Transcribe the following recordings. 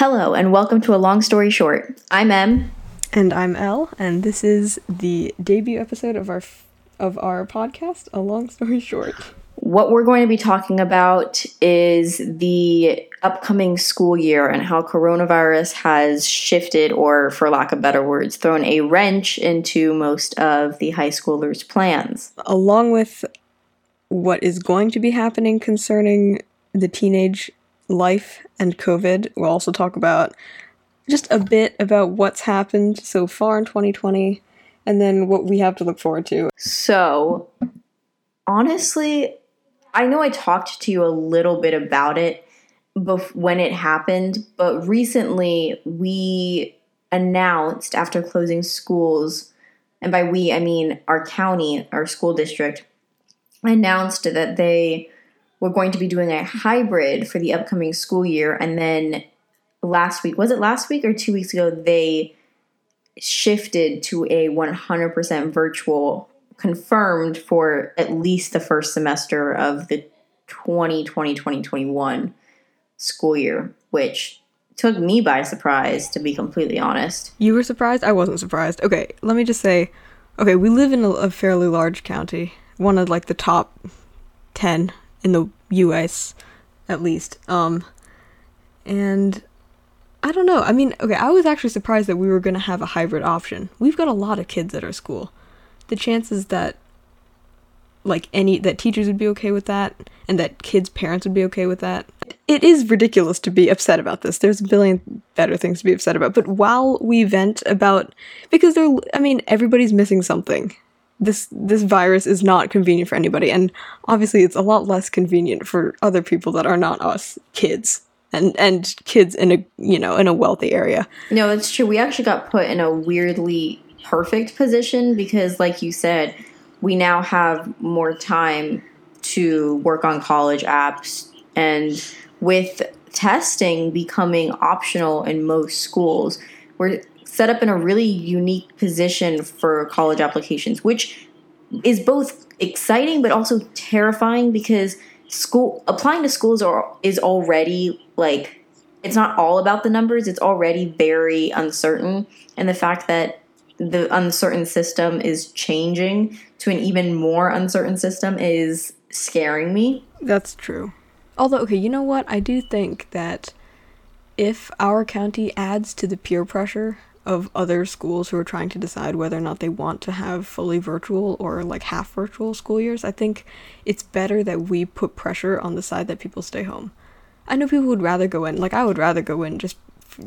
Hello, and welcome to A Long Story Short. I'm Em. And I'm Elle, and this is the debut episode of our f- of our podcast, A Long Story Short. What we're going to be talking about is the upcoming school year and how coronavirus has shifted, or for lack of better words, thrown a wrench into most of the high schoolers' plans. Along with what is going to be happening concerning the teenage life and COVID. We'll also talk about just a bit about what's happened so far in 2020 and then what we have to look forward to. So, honestly, I know I talked to you a little bit about it bef- when it happened, but recently we announced after closing schools, and by we, I mean our county, our school district, announced that they were going to be doing a hybrid for the upcoming school year. And then last week, was it last week or two weeks ago, they shifted to a 100% virtual, confirmed for at least the first semester of the 2020 2021 school year, which took me by surprise, to be completely honest. You were surprised? I wasn't surprised. Okay, let me just say okay, we live in a, a fairly large county, one of like the top 10 in the US at least. Um and I don't know. I mean, okay, I was actually surprised that we were going to have a hybrid option. We've got a lot of kids at our school. The chances that like any that teachers would be okay with that and that kids parents would be okay with that. It is ridiculous to be upset about this. There's a billion better things to be upset about. But while we vent about because they're I mean everybody's missing something this this virus is not convenient for anybody and obviously it's a lot less convenient for other people that are not us kids and and kids in a you know in a wealthy area. No it's true. We actually got put in a weirdly perfect position because like you said we now have more time to work on college apps and with testing becoming optional in most schools we're set up in a really unique position for college applications, which is both exciting but also terrifying because school applying to schools are is already like it's not all about the numbers it's already very uncertain. And the fact that the uncertain system is changing to an even more uncertain system is scaring me. That's true. Although okay you know what? I do think that if our county adds to the peer pressure of other schools who are trying to decide whether or not they want to have fully virtual or like half virtual school years. I think it's better that we put pressure on the side that people stay home. I know people would rather go in, like I would rather go in just,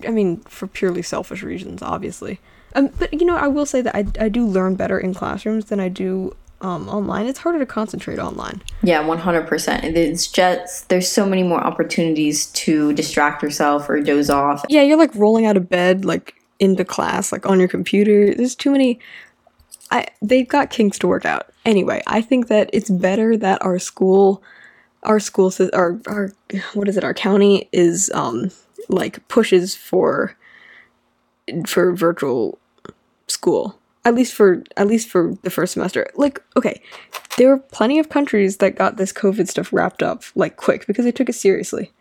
I mean, for purely selfish reasons, obviously. Um, but you know, I will say that I, I do learn better in classrooms than I do um, online. It's harder to concentrate online. Yeah, 100%. It's just, there's so many more opportunities to distract yourself or doze off. Yeah, you're like rolling out of bed, like into class like on your computer. There's too many i they've got kinks to work out. Anyway i think that it's better that our school our school our our what is it our county is um like pushes for for virtual school at least for at least for the first semester. Like okay there were plenty of countries that got this covid stuff wrapped up like quick because they took it seriously.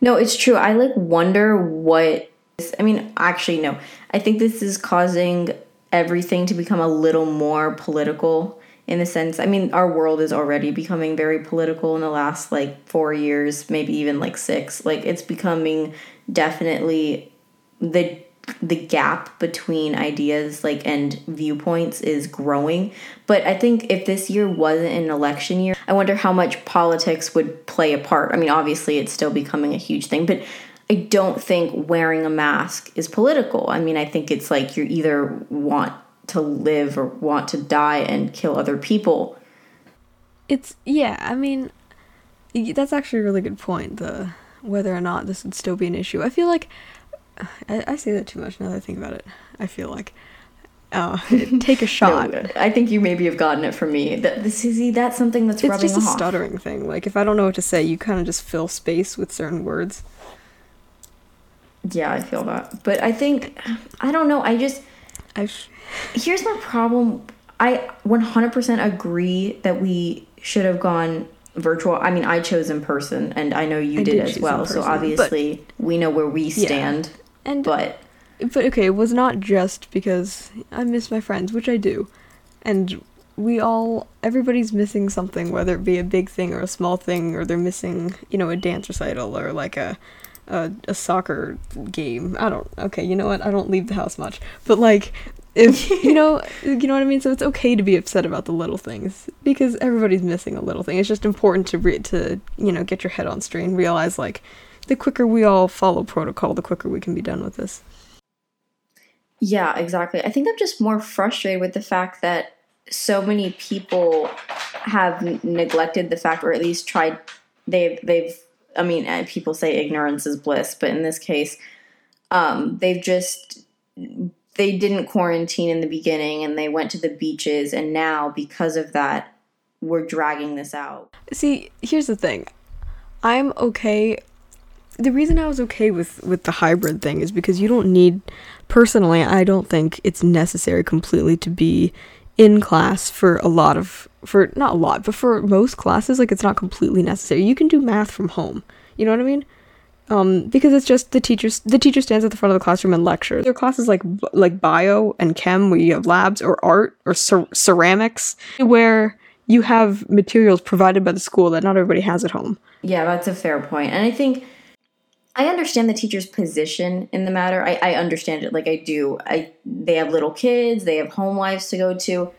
No it's true. I like wonder what I mean, actually, no. I think this is causing everything to become a little more political in the sense, I mean, our world is already becoming very political in the last like four years, maybe even like six. Like, it's becoming definitely the the gap between ideas like and viewpoints is growing but i think if this year wasn't an election year i wonder how much politics would play a part i mean obviously it's still becoming a huge thing but I don't think wearing a mask is political. I mean, I think it's like you either want to live or want to die and kill other people. It's yeah, I mean that's actually a really good point, the whether or not this would still be an issue. I feel like I, I say that too much now that I think about it. I feel like uh, take a shot. no, I think you maybe have gotten it from me. That this is that's something that's it's rubbing just a off. stuttering thing. Like if I don't know what to say, you kind of just fill space with certain words. Yeah, I feel that. But I think I don't know. I just I've here's my problem. I 100% agree that we should have gone virtual. I mean, I chose in person, and I know you I did, did as well. So person, obviously, we know where we Yeah. stand. And But but okay, it was not just because I miss my friends, which I do, and we all everybody's missing something, whether it be a big thing or a small thing, or they're missing you know a dance recital or like a a, a soccer game. I don't. Okay, you know what? I don't leave the house much, but like. If you know, you know what I mean. So it's okay to be upset about the little things because everybody's missing a little thing. It's just important to re- to you know get your head on straight and realize like the quicker we all follow protocol, the quicker we can be done with this. Yeah, exactly. I think I'm just more frustrated with the fact that so many people have neglected the fact, or at least tried. They've they've. I mean, uh, people say ignorance is bliss, but in this case, um, they've just they didn't quarantine in the beginning, and they went to the beaches, and now because of that, we're dragging this out. See, here's the thing. I'm okay. The reason I was okay with with the hybrid thing is because you don't need personally, I don't think it's necessary completely to be in class for a lot of for not a lot, but for most classes like it's not completely necessary. You can do math from home. You know what I mean? Um, because it's just the teachers. The teacher stands at the front of the classroom and lectures. There are classes like like bio and chem where you have labs, or art, or cer- ceramics, where you have materials provided by the school that not everybody has at home. Yeah, that's a fair. And I think I understand the teacher's position in the matter. I, I understand it like I do. I they have little kids, they have home lives to go to.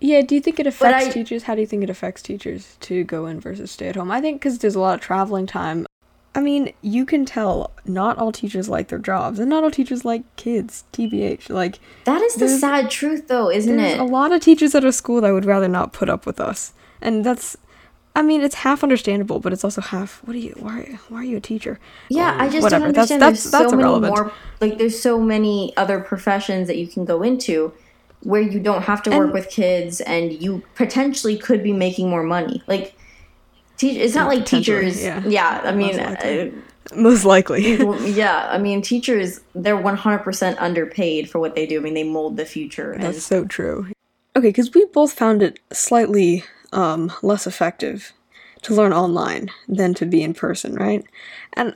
Yeah, do you think it affects I- teachers? How do you think it affects teachers to go in versus stay at home? I think because there's a lot of traveling time. I mean, you can tell not all teachers like their jobs, and not all teachers like kids. TBH, like That is the sad truth though, isn't there's it? a lot of teachers at our school that would rather not put up with us, and that's. I mean, it's half understandable, but it's also half. What are you? Why? Why are you a teacher? yeah, Um, I just whatever. don't understand. that's- there's that's so many more like there's so many other professions that you can go into where you don't have to work with kids and you potentially could be making more money. Like teach it's not like teachers yeah. yeah, I mean Most likely. uh, Most likely. Yeah, I mean, teachers, they're 100% underpaid for what they do. I mean, they mold the future. And That's so true. Okay, because we both found it slightly um, less effective to learn online than to be in person, right? And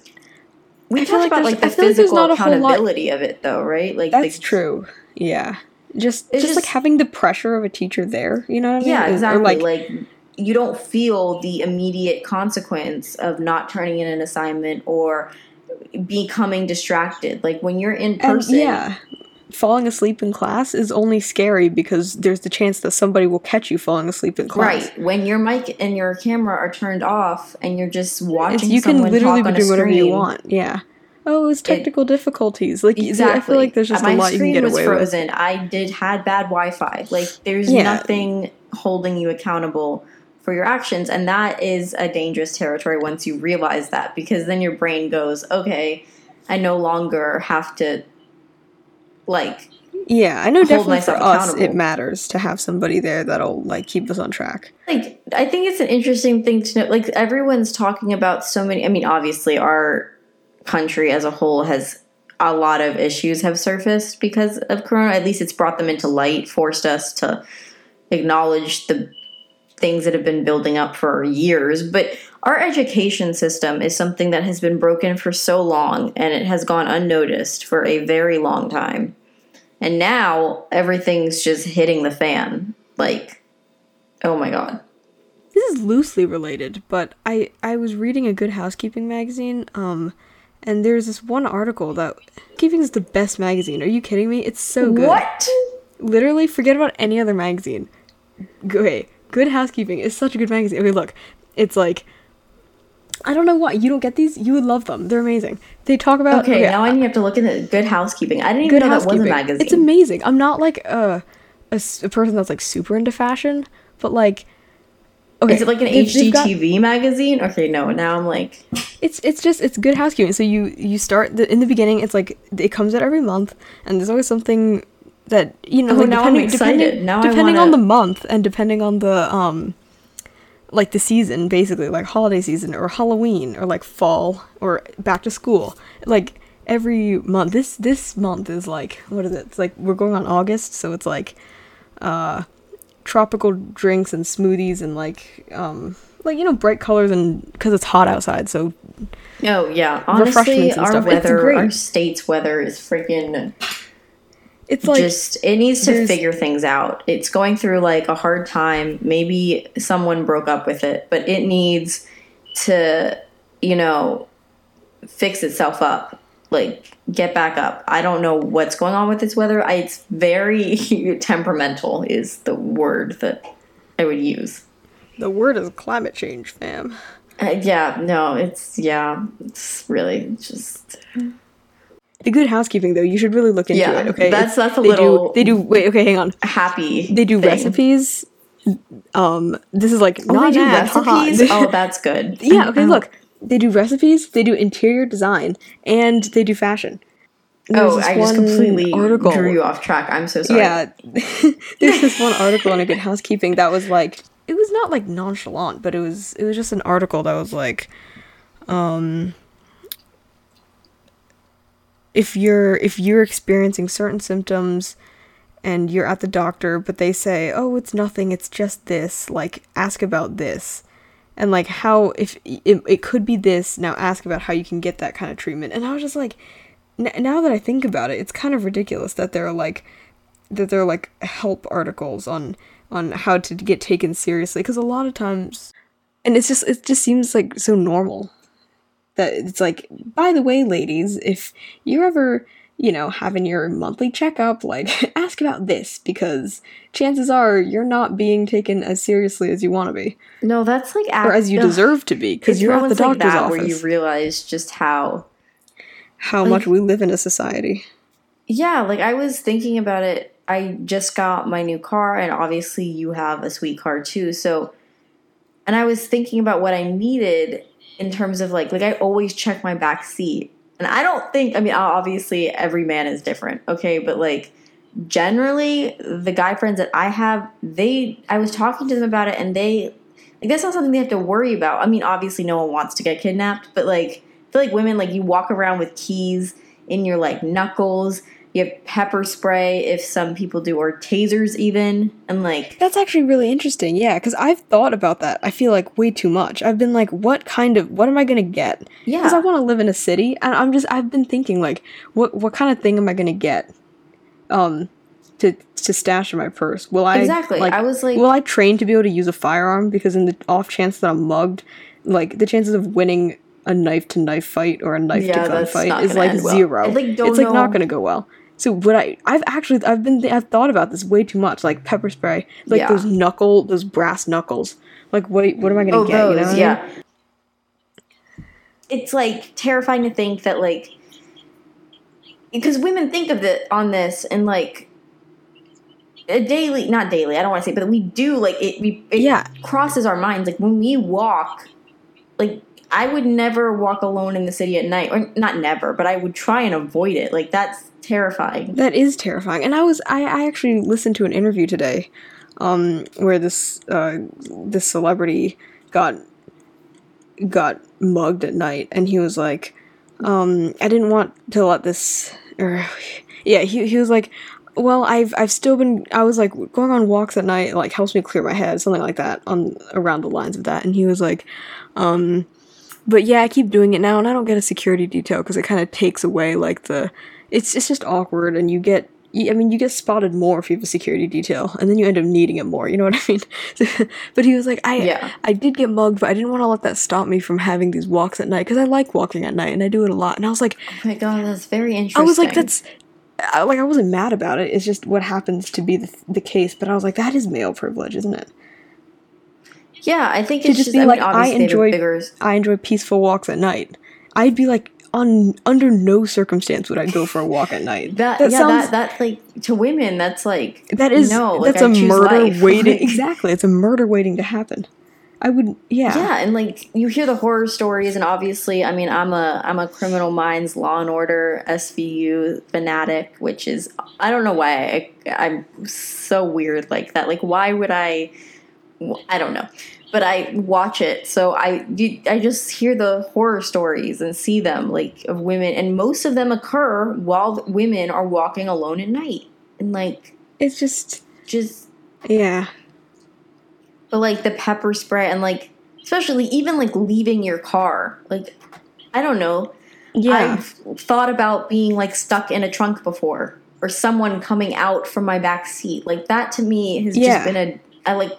we I feel like about like the like physical not a whole accountability of it, though, right? Like that's the, true. Yeah, just It's just, like having the pressure of a teacher there. You know what I mean? Yeah, Is- or, exactly. like, Like, you don't feel the immediate consequence of not turning in an assignment or becoming distracted. Like when you're in and person, yeah, falling asleep in class is only scary because there's the chance that somebody will catch you falling asleep in class. right? When your mic and your camera are turned off and you're just It's, watching you can literally be doing whatever you want. Yeah. Oh, it's technical difficulties. Like I feel like there's just My a lot you can screen get was away with. frozen. I did had bad Wi-Fi. Like there's Yeah. nothing holding you accountable for your actions, and that is a dangerous territory once you realize that, because then your brain goes, okay, I no longer have to like Yeah, I know definitely for us it matters to have somebody there that'll like keep us on track. like I think it's an interesting thing to know. Like everyone's talking about so many. I mean, obviously, our country as a whole has a lot of issues have surfaced because of Corona. At least it's brought them into light, forced us to acknowledge the things that have been building up for years. But our education system is something that has been broken for so long, and it has gone unnoticed for a very long time. And now everything's just hitting the fan. Like, oh my god. This is loosely related, but I I was reading a Good Housekeeping magazine, um, and there's this one article that Keeping is the best magazine. Are you kidding me? It's so good. What? Literally, forget about any other magazine. Okay, Good Housekeeping is such a good magazine. Okay, look, it's like. I don't know why you don't get these. You would love them. They're amazing. They talk about Okay, now I need to have to look into Good Housekeeping. I didn't even know that was a magazine. It's amazing. I'm not like a person that's like super into fashion, but like okay, Is it like an they've got- HGTV magazine? Okay, no. Now I'm like, it's it's just it's good housekeeping. So you you start the, in the beginning. It's like it comes out every month, and there's always something that you know. Oh, like, now I'm depending, excited. Depending, Now depending on wanna- the month and depending on the um, like the season, basically like holiday season or Halloween or like fall or back to school. Like every month. This this month is like what is it? It's like we're going on August, so it's like uh tropical drinks and smoothies and like um like you know bright colors and because it's hot outside. So Oh yeah, honestly, our stuff. Weather, our state's weather is freaking it's like just. It needs to figure things out. It's going through like a hard time. Maybe someone broke up with it, but it needs to, you know, fix itself up. Like get back up. I don't know what's going on with its weather. I, it's very temperamental. Is the word that I would use. the word is climate change, fam. Uh, yeah, no, it's yeah, it's really just The good housekeeping though, you should really look into Yeah, it. Okay, that's- that's a they little- Do, they do wait. Okay, hang on. happy. They do thing. recipes. Um, this is like Oh, not they do ad, recipes. oh, that's good. yeah. Okay, Oh. look. They do recipes. They do interior design, and they do fashion. And Oh, I just completely article. drew you off track. I'm so sorry. Yeah, there's this one article on a good housekeeping that was like it was not like nonchalant, but it was it was just an article that was like, um, if you're if you're experiencing certain symptoms and you're at the doctor, but they say, oh, it's nothing, it's just this, like ask about this. And like how if it, it could be this now ask about how you can get that kind of treatment and i was just like n- now that i think about it it's kind of ridiculous that there are like that there are like help articles on on how to get taken seriously because a lot of times and it's just it just seems like so normal that it's like by the way ladies if you're ever you know having your monthly checkup like ask about this because chances are you're not being taken as seriously as you want to be No, that's like or as you deserve to be because you're at the moments like doctor's that office where you realize just how. how much we live in a society Yeah, like I was thinking about it. I just got my new car, and obviously you have a sweet car too. So, and I was thinking about what I needed in terms of like, like I always check my back seat, and I don't think. I mean, obviously every man is different, okay, but like generally the guy friends that I have, they I was talking to them about it and they like that's not something they have to worry about. I mean, obviously no one wants to get kidnapped, but like I feel like women like you walk around with keys in your like knuckles. You have pepper spray if some people do, or tasers even, and like That's actually really interesting. Yeah, because I've thought about that. I feel like way too much. I've been like, what kind of, what am I gonna get? yeah Because I want to live in a city, and I'm just, I've been thinking like, what, what kind of thing am I gonna get, um, to to stash in my purse? Will I Exactly. Like, I was like- will I train to be able to use a firearm? Because in the off chance that I'm mugged, like the chances of winning a knife to knife fight or a knife Yeah, to gun fight is like well. zero. Like, don't it's like not gonna go well. So what I I've actually I've been I've thought about this way too much like pepper spray like Yeah. those knuckle those brass knuckles like what what am I gonna oh get you know those, I mean? yeah. It's like terrifying to think that like because women think of it on this and like a daily not daily i don't want to say but we do like it we it Yeah. crosses our minds like when we walk like i would never walk alone in the city at night or not never but i would try and avoid it like that's terrifying That is terrifying. And I was I, I actually listened to an interview today, um, where this uh this celebrity got got mugged at night and he was like, um, I didn't want to let this or yeah, he he was like well, I've I've still been I was like going on walks at night like helps me clear my head, something like that on around the lines of that. And he was like, um but yeah, I keep doing it now, and I don't get a security detail because it kind of takes away like the. It's it's just awkward, and you get. I mean, you get spotted more if you have a security detail, and then you end up needing it more. You know what I mean? but he was like, I Yeah. I did get mugged, but I didn't want to let that stop me from having these walks at night because I like walking at night, and I do it a lot. And I was like, oh my god that's very interesting I was like, that's. I, like I wasn't mad about it. It's just what happens to be the, the case. But I was like, that is male privilege, isn't it? Yeah i think to it's just just, be I like, mean, I obviously they have a enjoy- bigger I enjoy peaceful walks at night. I'd be like, on under no circumstance would I go for a walk at night. that, that yeah sounds that that like to women that's like that is no like, that's I a murder life. waiting. Exactly, it's a murder waiting to happen. I would, yeah, yeah and like you hear the horror stories and obviously i mean i'm a i'm a criminal minds law and order svu fanatic which is i don't know why I, i'm so weird like that like why would i i don't know but i watch it so i i just hear the horror stories and see them like of women and most of them occur while women are walking alone at night and like It's just, just yeah, but like the pepper spray and like especially even like leaving your car. Like, I don't know. Yeah. I've thought about being like stuck in a trunk before or someone coming out from my back seat. Like that to me has Yeah. just been a I like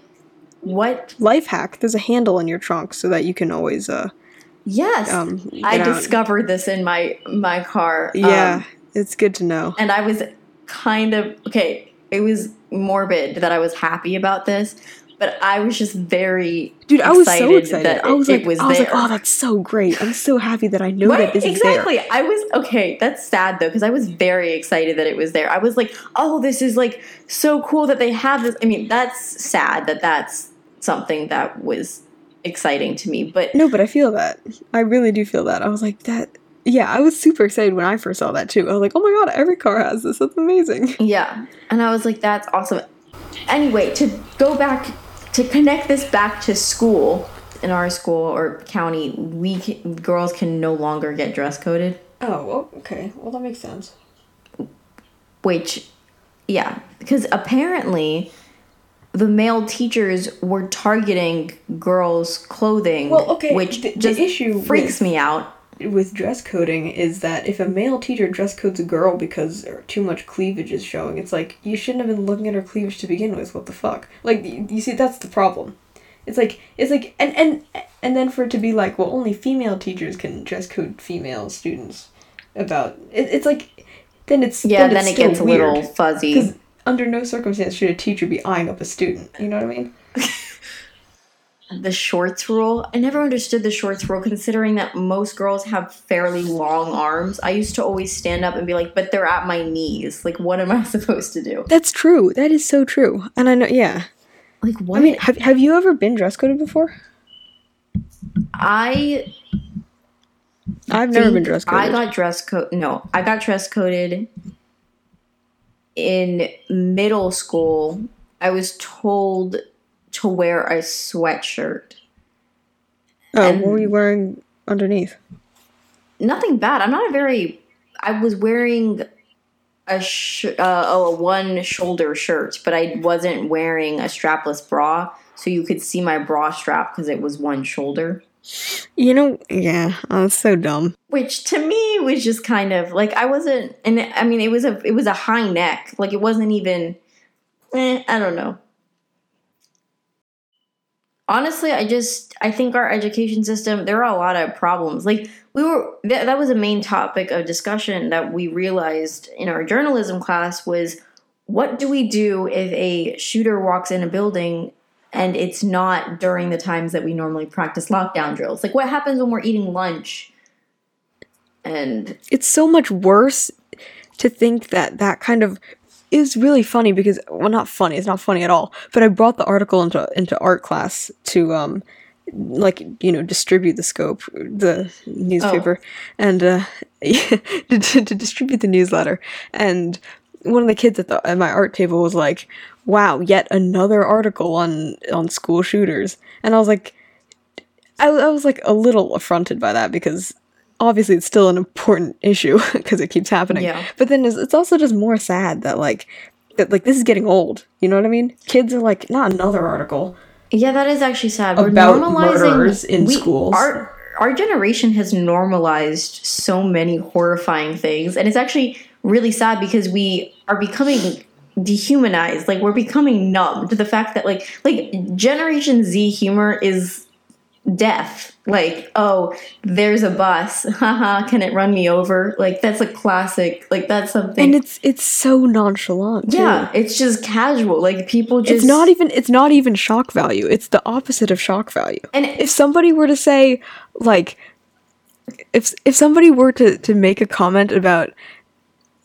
what? Life hack: There's a handle in your trunk so that you can always uh Yes. um. I out. discovered this in my my car. um, Yeah, it's good to know. and I was kind of okay, it was morbid that I was happy about this, but I was just very Dude, I was so excited. that I was it, like, it was I was there. like, oh, that's so great. I'm so happy that I know Right, that this is exactly. I was okay. That's sad though, because I was very excited that it was there. I was like, "Oh, this is like so cool that they have this." I mean, that's sad that that's something that was exciting to me. But No, but I feel that. I really do feel that. I was like, that. Yeah, I was super excited when I first saw that too. I was like, oh my god, every car has this. That's amazing. yeah, and I was like, "That's awesome." Anyway, to go back to connect this back to school in our school or county, we can, girls can no longer get dress coded. Oh, well, okay. Well, that makes sense. which yeah because apparently the male teachers were targeting girls clothing Well, okay, which the- the issue freaks with- me out With dress coding, is that if a male teacher dress codes a girl because er, too much cleavage is showing, it's like you shouldn't have been looking at her cleavage to begin with. What the fuck? Like, you see, that's the problem. It's like it's like and and and then for it to be like, well, only female teachers can dress code female students about it, it's like then it's yeah then, then it's it still gets a little fuzzy under no circumstance should a teacher be eyeing up a student. You know what I mean? the shorts rule i never understood the shorts rule considering that most girls have fairly long arms i used to always stand up and be like but they're at my knees like what am i supposed to do That's true. That is so true. And I know, yeah. like what I mean, have, have you ever been dress coded before? i I've never been dress coded. I got dress code. No, I got dress coded in middle school. I was told to wear a sweatshirt. oh, and- what were you wearing underneath? Nothing bad. I'm not a very. I was wearing a sh- uh, oh a one shoulder shirt, but I wasn't wearing a strapless bra, so you could see my bra strap because it was one shoulder. You know, yeah, that's so dumb. Which to me was just kind of like I wasn't, and I mean it was a it was a high neck, like it wasn't even. Eh, I don't know. Honestly, I just I think our education system there are a lot of problems. Like we were that, that was a main topic of discussion that we realized in our journalism class was what do we do if a shooter walks in a building and it's not during the times that we normally practice lockdown drills? Like what happens when we're eating lunch? And It's so much worse to think that that kind of is really funny because well, not funny. It's not funny at all. But I brought the article into into art class to um like you know distribute the scope the newspaper and uh to, to, to distribute the newsletter and one of the kids at the at my art table was like wow yet another article on on school shooters and i was like I, I was like a little affronted by that because obviously it's still an important issue because it keeps happening Yeah. but then it's, it's also just more sad that like that like this is getting old you know what i mean kids are like not another article Yeah, that is actually sad. We're About normalizing murderers in schools. Our our generation has normalized so many horrifying things, and it's actually really sad because we are becoming dehumanized. Like we're becoming numb to the fact that like like Generation Z humor is death. Like oh, there's a bus. Haha, can it run me over? Like that's a classic. Like that's something. and it's it's so nonchalant too. yeah, it's just casual. Like people just it's not even it's not even shock value it's the opposite of shock value And if somebody were to say like if if somebody were to to make a comment about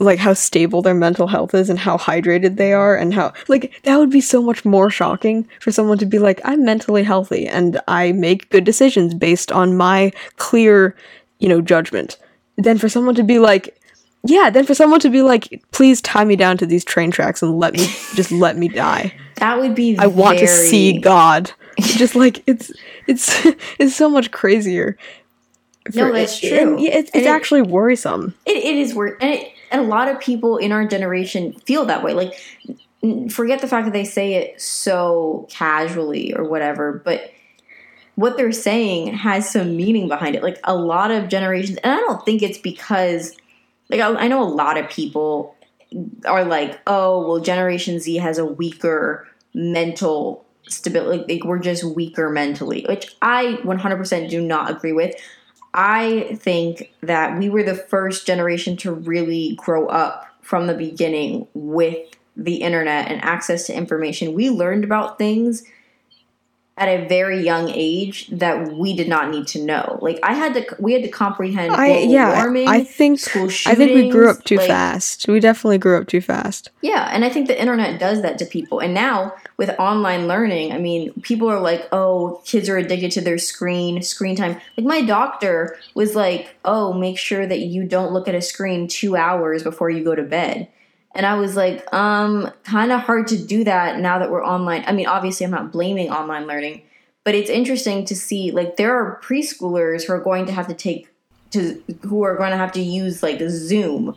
like how stable their mental health is and how hydrated they are and how like that would be so much more shocking for someone to be like I'm mentally healthy and I make good decisions based on my clear you know judgment than for someone to be like yeah then for someone to be like please tie me down to these train tracks and let me just let me die that would be. I want to see God. Just like it's it's it's so much crazier. No, that's true. yeah, it's, it's it- actually worrisome. It, it is work, and, it, and a lot of people in our generation feel that way. Like, forget the fact that they say it so casually or whatever, but what they're saying has some meaning behind it. Like a lot of generations, and I don't think it's because, like, I, I know a lot of people are like, oh, well, Generation Z has a weaker mental stability. Like, we're just weaker mentally, which I 100% do not agree with. I think that we were the first generation to really grow up from the beginning with the internet and access to information. We learned about things at a very young age that we did not need to know. Like I had to, we had to comprehend. I yeah, warming, I think school I think we grew up too like- fast. We definitely grew up too fast. Yeah, and I think the internet does that to people. And now with online learning, I mean, people are like, "Oh, kids are addicted to their screen, screen time." Like my doctor was like, "Oh, make sure that you don't look at a screen 2 hours before you go to bed." And I was like, um, kind of hard to do that now that we're online. I mean, obviously I'm not blaming online learning, but it's interesting to see like there are preschoolers who are going to have to take to who are going to have to use like Zoom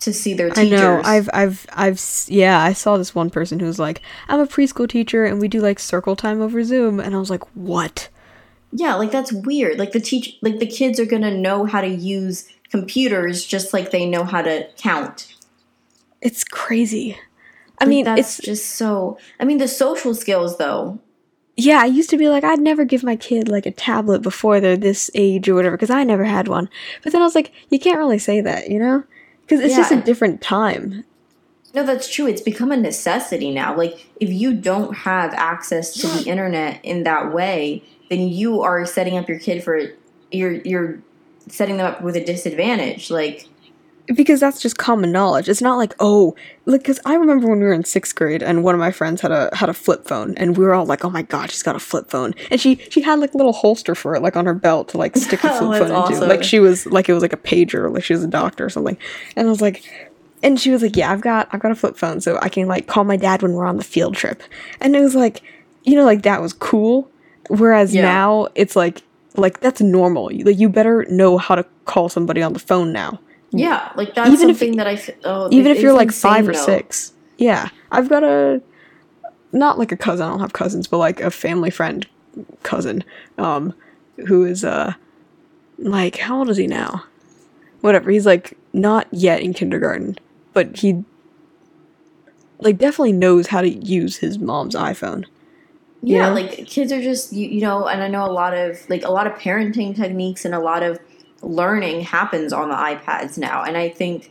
to see their teachers. I know. I've I've I've yeah, I saw this one person who was like, "I'm a preschool teacher and we do like circle time over Zoom." And I was like, "What?" Yeah, like that's weird. Like the teach like the kids are gonna know how to use computers just like they know how to count. It's crazy. I Like, mean, that's it's just so I mean the social skills though. yeah, I used to be like, I'd never give my kid like a tablet before they're this age or whatever, because I never had one. But then I was like, you can't really say that, you know? Because it's Yeah, just a different time. No, that's true. It's become a necessity now. Like if you don't have access to the internet in that way, then you are setting up your kid for you're you're setting them up with a disadvantage. Like Because that's just common knowledge. It's not like, oh, like, because I remember when we were in sixth grade and one of my friends had a had a flip phone, and we were all like, oh my god, she's got a flip phone, and she she had like a little holster for it, like on her belt to like stick the Oh, flip phone into, awesome. like she was like it was like a pager, like she was a doctor or something, and I was like. And she was like, "Yeah, I've got I've got a flip phone, so I can like call my dad when we're on the field trip." And it was like, you know, like that was cool. Whereas Yeah. now it's like like that's normal. Like you better know how to call somebody on the phone now yeah, like that's Even if- that I oh, even if you're like five or though. six. Yeah, I've got a not like a cousin. I don't have cousins, but like a family friend cousin, um, who is uh like how old is he now? Whatever. He's like not yet in kindergarten, but he like definitely knows how to use his mom's iPhone. yeah know? like kids are just you, you know and i know a lot of like a lot of parenting techniques and a lot of learning happens on the ipads now. And i think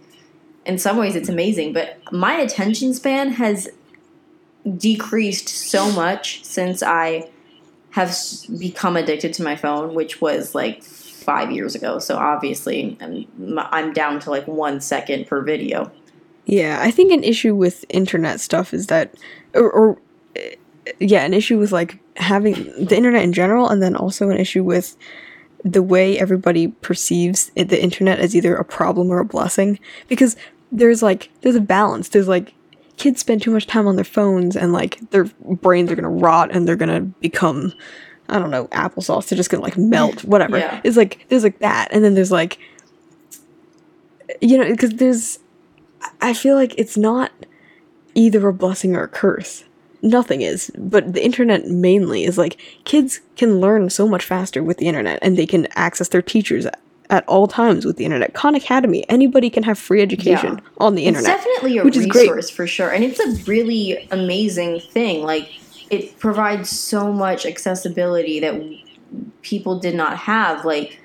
in some ways it's amazing but my attention span has decreased so much since i have become addicted to my phone which was like five years ago. So obviously i'm, I'm down to like one second per video. Yeah, I think an issue with internet stuff is that, or, or uh, yeah, an issue with like having the internet in general, and then also an issue with the way everybody perceives it, the internet as either a problem or a blessing. Because there's like there's a balance. There's like kids spend too much time on their phones, and like their brains are gonna rot, and they're gonna become. I don't know, applesauce. They're just gonna like melt, whatever. Yeah. It's like there's like that, and then there's like, you know, because there's I feel like it's not either a blessing or a curse. Nothing is, but the internet mainly is like kids can learn so much faster with the internet and they can access their teachers at, at all times with the internet. Khan Academy, anybody can have free education Yeah. on the It's internet. definitely a which is great. resource for sure, and it's a really amazing thing. Like it provides so much accessibility that people did not have. Like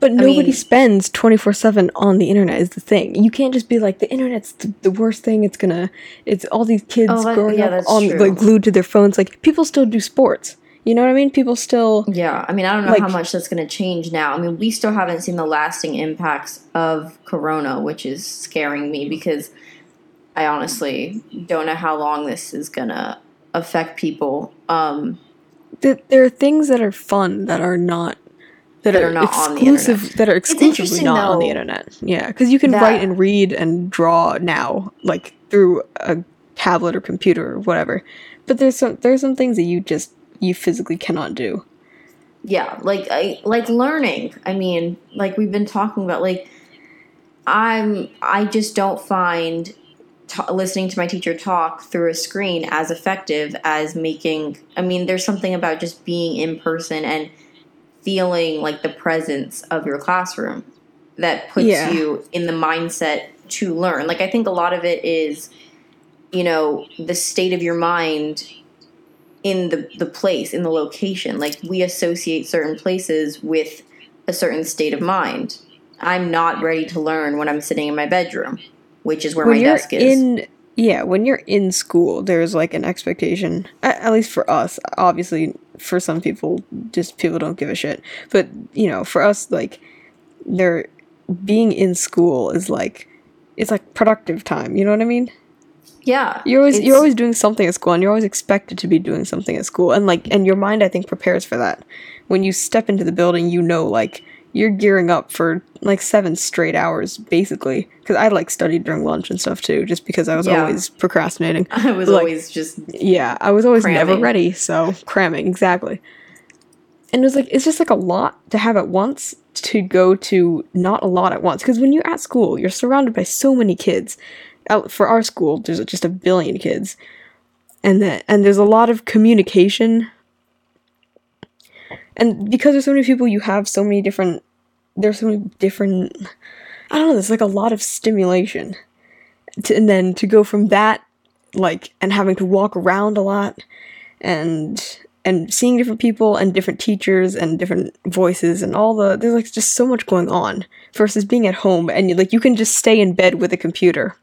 But nobody mean- spends 24 7 on the internet, is the thing. You can't just be like, the internet's th- the worst thing. It's gonna, it's all these kids Oh, that- growing yeah, up on, true. like, glued to their phones. Like, people still do sports. You know what I mean? People still. yeah, I mean, I don't know Like- how much that's going to change now. I mean, we still haven't seen the lasting impacts of Corona, which is scaring me because I honestly don't know how long this is going to affect people. Um, th- there are things that are fun that are not that, That are, are not on the exclusive internet. that are exclusively not on the internet. Yeah, because you can write and read and draw now, like through a tablet or computer or whatever. But there's some there's some things that you just you physically cannot do. yeah like I, like learning i mean like we've been talking about like i'm i just don't find t- listening to my teacher talk through a screen as effective as making i mean there's something about just being in person and feeling like the presence of your classroom that puts Yeah. you in the mindset to learn. Like i think a lot of it is you know the state of your mind in the the place in the location. Like we associate certain places with a certain state of mind. I'm not ready to learn when i'm sitting in my bedroom which is where when my desk is. in yeah when you're in school there's like an expectation at, at least for us obviously for some people just people don't give a shit. But you know for us like they're being in school is like it's like productive time you know what i mean? Yeah. You're always you're always doing something at school and you're always expected to be doing something at school and like and your mind i think prepares for that. When you step into the building you know like you're gearing up for like seven straight hours basically. Because i like studied during lunch and stuff too just because i was Yeah. always procrastinating. I was like- always just yeah i was always never ready so cramming exactly. And it was like it's just like a lot to have at once to go to not a lot at once. Because when you're at school you're surrounded by so many kids. For our school there's just a billion kids. And that and there's a lot of communication and because there's so many people you have so many different there's so many different i don't know there's like a lot of stimulation to, and then to go from that like and having to walk around a lot and and seeing different people and different teachers and different voices and all the there's like just so much going on versus being at home and like you can just stay in bed with a computer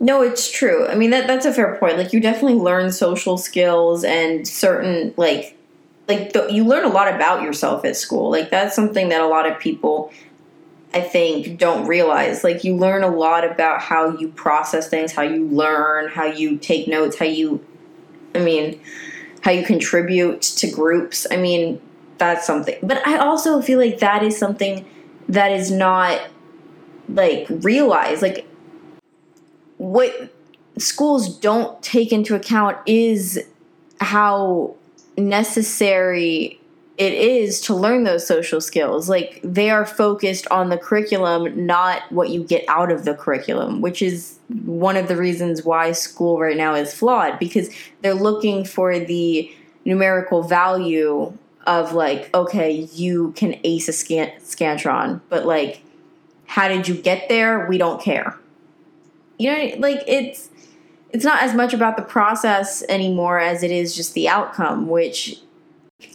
No, it's true. I mean that that's a fair point. Like you definitely learn social skills and certain like like the, you learn a lot about yourself at school. Like that's something that a lot of people I think don't realize. Like you learn a lot about how you process things, how you learn, how you take notes, how you I mean, how you contribute to groups. I mean, that's something. But I also feel like that is something that is not like realized. Like what schools don't take into account is how necessary it is to learn those social skills. Like they are focused on the curriculum, not what you get out of the curriculum, which is one of the reasons why school right now is flawed because they're looking for the numerical value of like, okay, you can ace a scan- scantron, but like, how did you get there? We don't care. You know, like it's it's not as much about the process anymore as it is just the outcome, which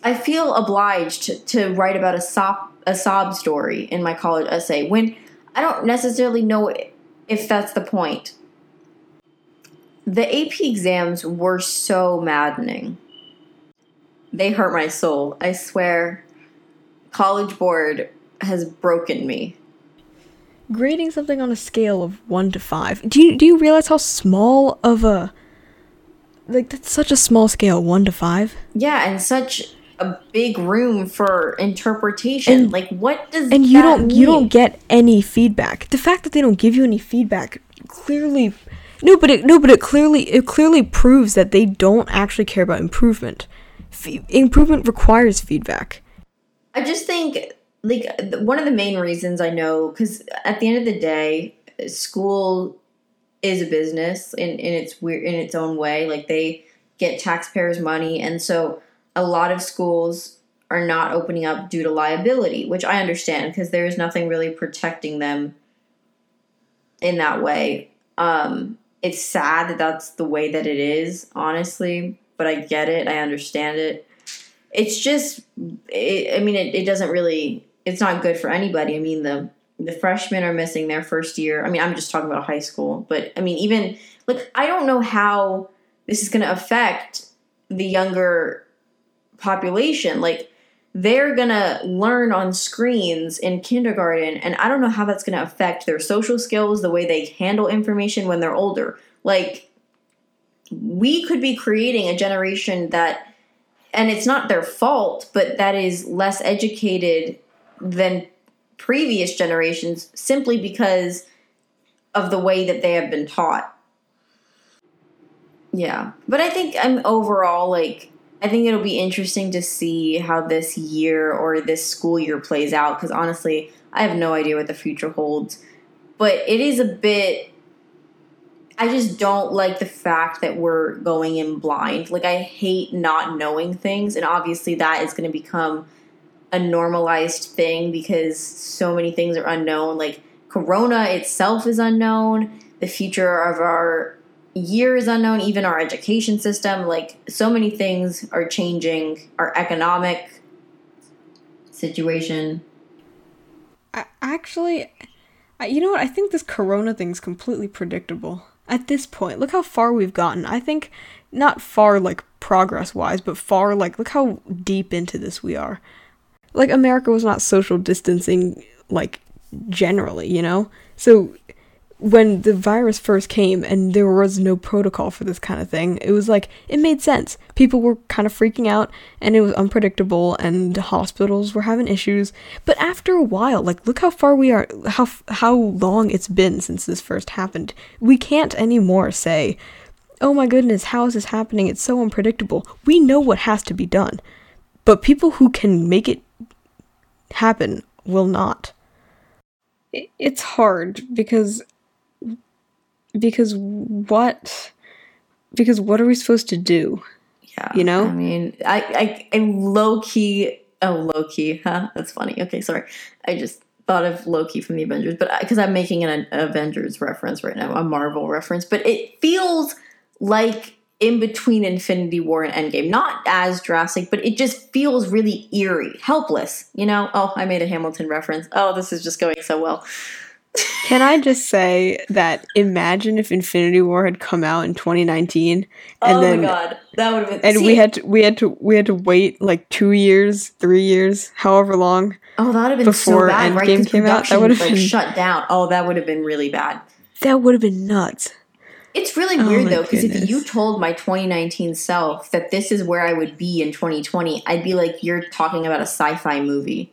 I feel obliged to, write about a sob a sob story in my college essay when I don't necessarily know if that's the point. The AP exams were so maddening. They hurt my soul. I swear. College board has broken me. Grading something on a scale of 1 to 5 do you do you realize how small of a like that's such a small scale 1 to 5 Yeah, and such a big room for interpretation. And- like, what does and you don't you don't get any feedback. The fact that they don't give you any feedback clearly no but it no but it clearly it clearly proves that they don't actually care about improvement. Fe- improvement requires feedback. I just think like one of the main reasons I know because at the end of the day, school is a business in in its weird in its own way. Like they get taxpayers' money, and so a lot of schools are not opening up due to liability, which I understand because there is nothing really protecting them in that way. Um, it's sad that that's the way that it is, honestly, but I get it. I understand it. It's just, it, I mean, it, it doesn't really, it's not good for anybody. I mean, the the freshmen are missing their first year. I mean, I'm just talking about high school, but I mean, even like I don't know how this is going to affect the younger population. Like they're going to learn on screens in kindergarten and I don't know how that's going to affect their social skills, the way they handle information when they're older. Like we could be creating a generation that and it's not their fault, but that is less educated than previous generations simply because of the way that they have been taught. Yeah. But I think I'm overall like I think it'll be interesting to see how this year or this school year plays out cuz honestly, I have no idea what the future holds. But it is a bit I just don't like the fact that we're going in blind. Like I hate not knowing things, and obviously that is going to become a normalized thing because so many things are unknown. Like Corona itself is unknown. The future of our year is unknown. Even our education system, like so many things are changing. Our economic situation. I, actually, I, you know what? I think this Corona thing's completely predictable at this point. Look how far we've gotten. I think not far like progress wise, but far like look how deep into this we are. Like America was not social distancing like generally, you know? So when the virus first came and there was no protocol for this kind of thing, it was like it made sense. People were kind of freaking out and it was unpredictable and hospitals were having issues. But after a while, like look how far we are how how long it's been since this first happened. We can't anymore say, "Oh my goodness, how is this happening? It's so unpredictable." We know what has to be done. But people who can make it happen will not. It's hard because because what because what are we supposed to do Yeah. You know? I mean, I, I, I low key, oh, low key, huh? That's funny. Okay, sorry. I just thought of Loki from the Avengers, but because I'm making an Avengers reference right now, a Marvel reference, but it feels like in between Infinity War and Endgame. Not as drastic, but it just feels really eerie, helpless, you know? Oh, I made a Hamilton reference. Oh, this is just going so well. can i just say that imagine if infinity war had come out in 2019 and oh then my god, that would have been. and see, we had to, we had to we had to wait like two years three years however long Oh, that would have been before so bad, right? Came out, that would've like, been- shut down. Oh, that would have been really bad. that would have been nuts It's really Oh weird though, because if you told my 2019 self that this is where I would be in 2020, I'd be like, "You're talking about a sci-fi movie."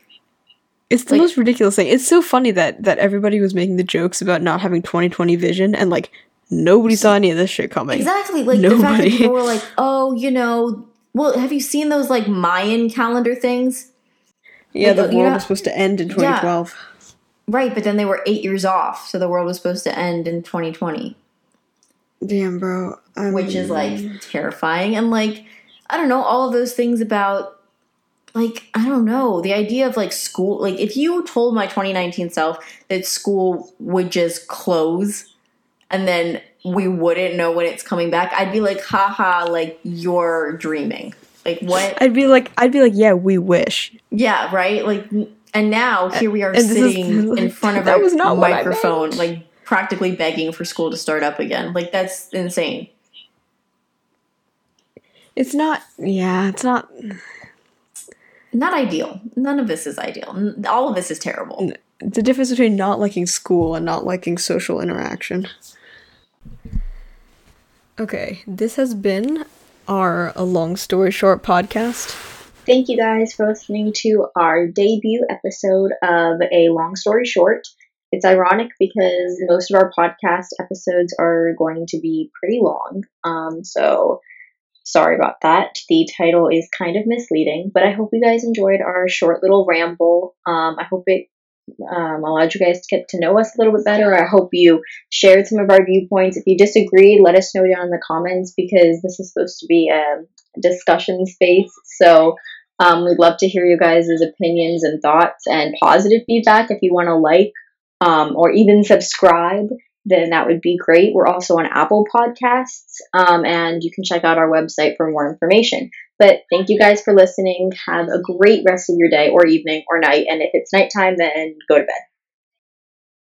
it's the Like- most ridiculous thing it's so funny that that everybody was making the jokes about not having 2020 vision and like nobody saw any of this shit coming Exactly. Like the fact that people were like, "Oh, you know, well, have you seen those like Mayan calendar things?" yeah Like, the world know- was supposed to end in Yeah. 2012 Right, but then they were eight years off, so the world was supposed to end in 2020. Damn bro. I which is like terrifying and like i don't know all of those things about like i don't know the idea of like school like if you told my 2019 self that school would just close and then we wouldn't know when it's coming back i'd be like haha like you're dreaming. Like what? I'd be like, I'd be like, yeah, we wish. yeah right? Like and now here we are And this is- sitting in front of that a was not microphone like practically begging for school to start up again like that's insane It's not. Yeah, it's not. not ideal. None of this is ideal. All of this is terrible. The difference between not liking school and not liking social interaction. Okay, this has been our a long story short podcast. Thank you guys for listening to our debut episode of A Long Story Short. It's ironic because most of our podcast episodes are going to be pretty long. Um, so sorry about that. The title is kind of misleading, but I hope you guys enjoyed our short little ramble. Um, I hope it um, allowed you guys to get to know us a little bit better. I hope you shared some of our viewpoints. If you disagree, let us know down in the comments because this is supposed to be a discussion space. So um, we'd love to hear you guys' opinions and thoughts and positive feedback. If you want to like um, or even subscribe, then that would be great. We're also on Apple Podcasts, um, and you can check out our website for more information. But thank you guys for listening. Have a great rest of your day or evening or night. And if it's nighttime, then go to bed.